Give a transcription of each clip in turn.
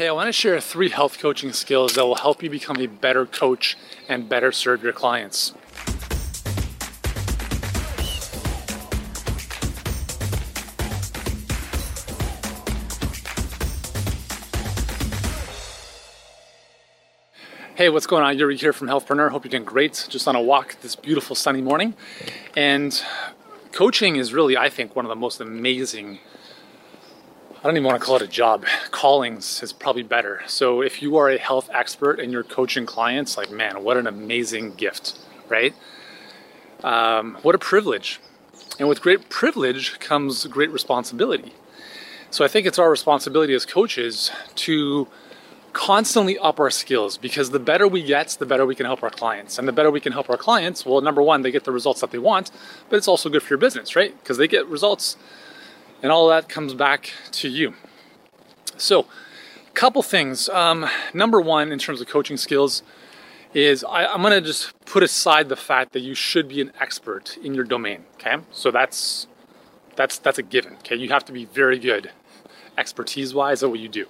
Hey, I want to share three health coaching skills that will help you become a better coach and better serve your clients. Hey, what's going on? Yuri here from Healthpreneur. Hope you're doing great. Just on a walk this beautiful sunny morning. And coaching is really, I think, one of the most amazing, I don't even want to call it a job, callings is probably better. So if you are a health expert and you're coaching clients, like, man, what an amazing gift, right? Um, what a privilege. And with great privilege comes great responsibility. So I think it's our responsibility as coaches to constantly up our skills because the better we get, the better we can help our clients. And the better we can help our clients, well, number one, they get the results that they want, but it's also good for your business, right? Because they get results and all that comes back to you. So, a couple things. Um, number one, in terms of coaching skills, is I, I'm going to just put aside the fact that you should be an expert in your domain. Okay, so that's that's that's a given. Okay, you have to be very good, expertise wise, at what you do.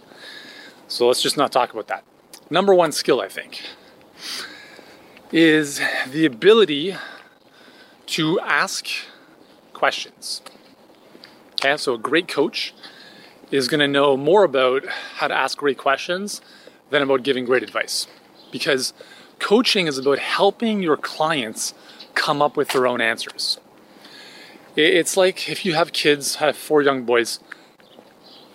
So let's just not talk about that. Number one skill, I think, is the ability to ask questions. Okay, so a great coach is going to know more about how to ask great questions than about giving great advice. Because coaching is about helping your clients come up with their own answers. It's like if you have kids, I have four young boys,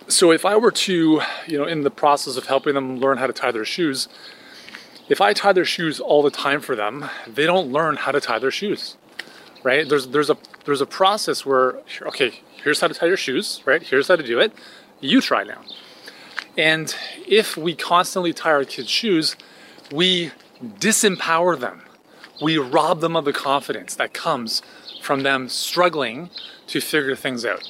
so if I were to, you know, in the process of helping them learn how to tie their shoes, if I tie their shoes all the time for them, they don't learn how to tie their shoes. Right? There's there's a there's a process where okay, here's how to tie your shoes, right? Here's how to do it. You try now. And if we constantly tie our kids' shoes, we disempower them. We rob them of the confidence that comes from them struggling to figure things out.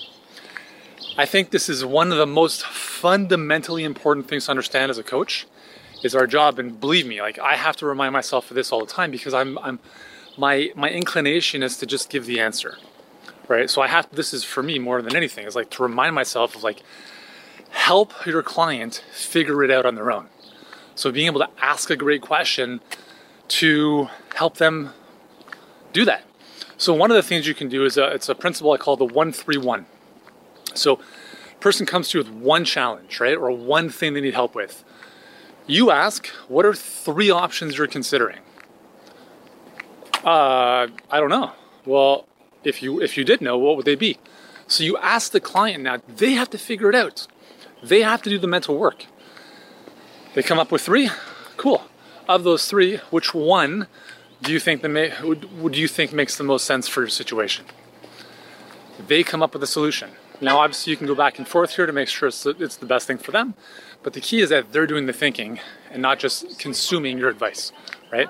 I think this is one of the most fundamentally important things to understand as a coach is our job and believe me like I have to remind myself of this all the time because I'm I'm my my inclination is to just give the answer. Right? So I have this is for me more than anything is like to remind myself of like help your client figure it out on their own. So being able to ask a great question to help them do that. So one of the things you can do is a, it's a principle I call the 131. So, person comes to you with one challenge, right, or one thing they need help with. You ask, what are three options you're considering? Uh, I don't know. Well, if you if you did know, what would they be? So you ask the client now. They have to figure it out. They have to do the mental work. They come up with three. Cool. Of those three, which one do you think the ma- would, would you think makes the most sense for your situation? They come up with a solution. Now, obviously, you can go back and forth here to make sure it's, it's the best thing for them, but the key is that they're doing the thinking and not just consuming your advice, right?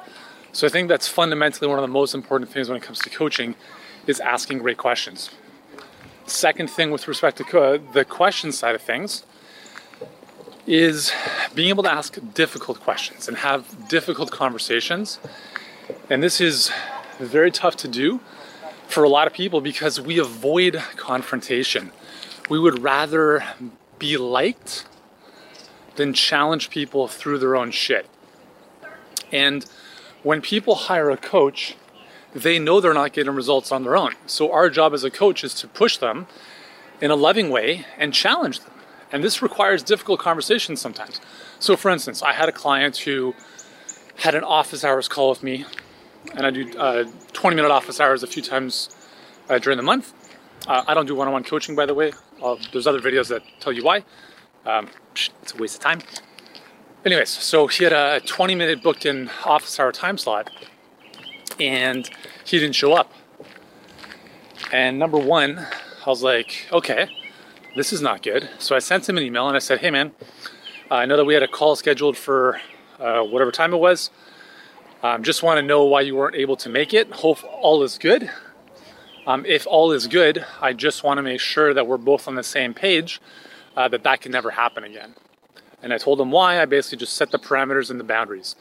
So I think that's fundamentally one of the most important things when it comes to coaching is asking great questions. Second thing with respect to the question side of things is being able to ask difficult questions and have difficult conversations. And this is very tough to do for a lot of people because we avoid confrontation. We would rather be liked than challenge people through their own shit. And when people hire a coach, they know they're not getting results on their own. So our job as a coach is to push them in a loving way and challenge them. And this requires difficult conversations sometimes. So, for instance, I had a client who had an office hours call with me and I do uh, 20 minute office hours a few times uh, during the month. Uh, I don't do one on one coaching, by the way. there's other videos that tell you why. Um, it's a waste of time. Anyways, so he had a 20 minute booked in office hour time slot and he didn't show up. And number one, I was like, okay, this is not good. So I sent him an email and I said, hey man, I know that we had a call scheduled for uh, whatever time it was. Um, just want to know why you weren't able to make it. Hope all is good. Um, if all is good, I just want to make sure that we're both on the same page, uh, that that can never happen again. And I told them why. I basically just set the parameters and the boundaries.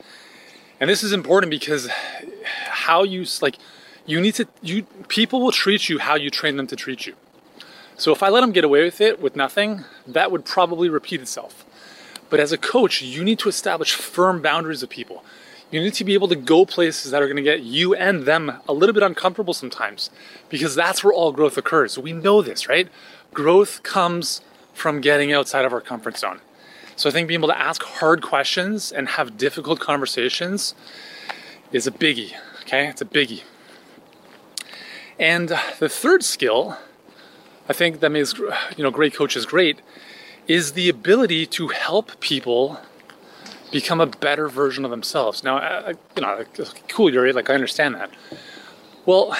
And this is important because how you like, you need to you people will treat you how you train them to treat you. So if I let them get away with it with nothing, that would probably repeat itself. But as a coach, you need to establish firm boundaries with people. You need to be able to go places that are going to get you and them a little bit uncomfortable sometimes because that's where all growth occurs. We know this, right? Growth comes from getting outside of our comfort zone. So I think being able to ask hard questions and have difficult conversations is a biggie, okay? It's a biggie. And the third skill I think that makes you know great coaches great is the ability to help people become a better version of themselves. Now, I, you know, cool, Yuri. Like I understand that. Well,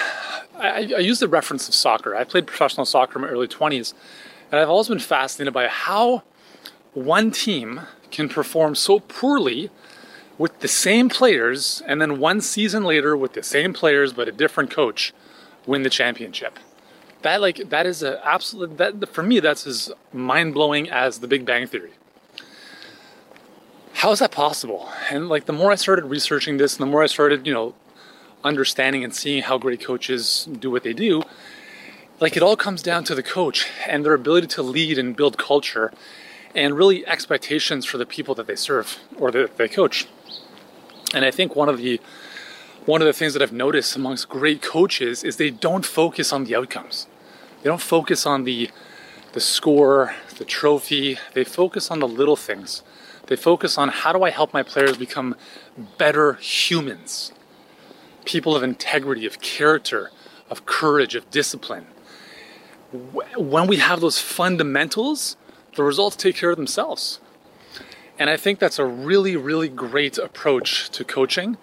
I, I use the reference of soccer. I played professional soccer in my early twenties, and I've always been fascinated by how one team can perform so poorly with the same players, and then one season later with the same players but a different coach, win the championship that like that is a absolute that for me that's as mind blowing as the Big Bang Theory. How is that possible? And like the more I started researching this, and the more I started, you know, understanding and seeing how great coaches do what they do, like it all comes down to the coach and their ability to lead and build culture and really expectations for the people that they serve or that they coach. And I think one of the one of the things that I've noticed amongst great coaches is they don't focus on the outcomes. They don't focus on the the score, the trophy. They focus on the little things. They focus on how do I help my players become better humans? People of integrity, of character, of courage, of discipline. When we have those fundamentals, the results take care of themselves. And I think that's a really, really great approach to coaching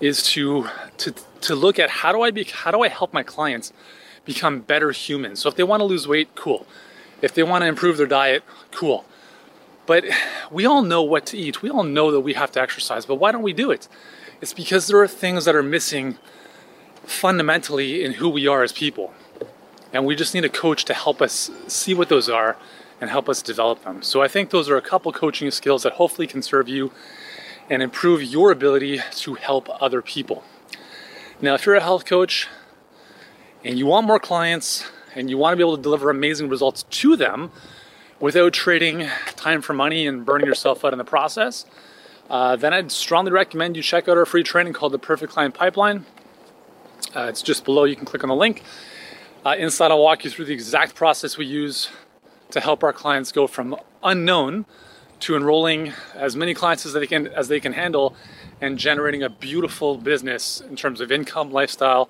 is to to to look at how do I be how do I help my clients become better humans. So if they want to lose weight, cool. If they want to improve their diet, cool. But we all know what to eat. We all know that we have to exercise, but why don't we do it? It's because there are things that are missing fundamentally in who we are as people. And we just need a coach to help us see what those are and help us develop them. So I think those are a couple coaching skills that hopefully can serve you and improve your ability to help other people. Now, if you're a health coach and you want more clients and you want to be able to deliver amazing results to them without trading time for money and burning yourself out in the process, uh, then I'd strongly recommend you check out our free training called the Perfect Client Pipeline. Uh, it's just below. You can click on the link. Uh, inside, I'll walk you through the exact process we use to help our clients go from unknown to enrolling as many clients as they can as they can handle and generating a beautiful business in terms of income, lifestyle,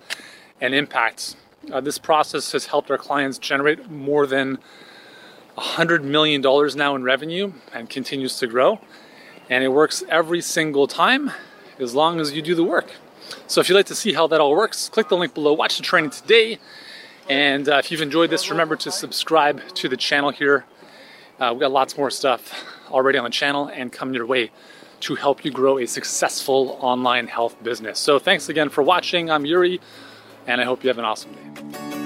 and impact. Uh, this process has helped our clients generate more than $100 million now in revenue and continues to grow. And it works every single time as long as you do the work. So if you'd like to see how that all works, click the link below, watch the training today. And uh, if you've enjoyed this, remember to subscribe to the channel here. Uh, we've got lots more stuff already on the channel and coming your way to help you grow a successful online health business. So thanks again for watching. I'm Yuri, and I hope you have an awesome day.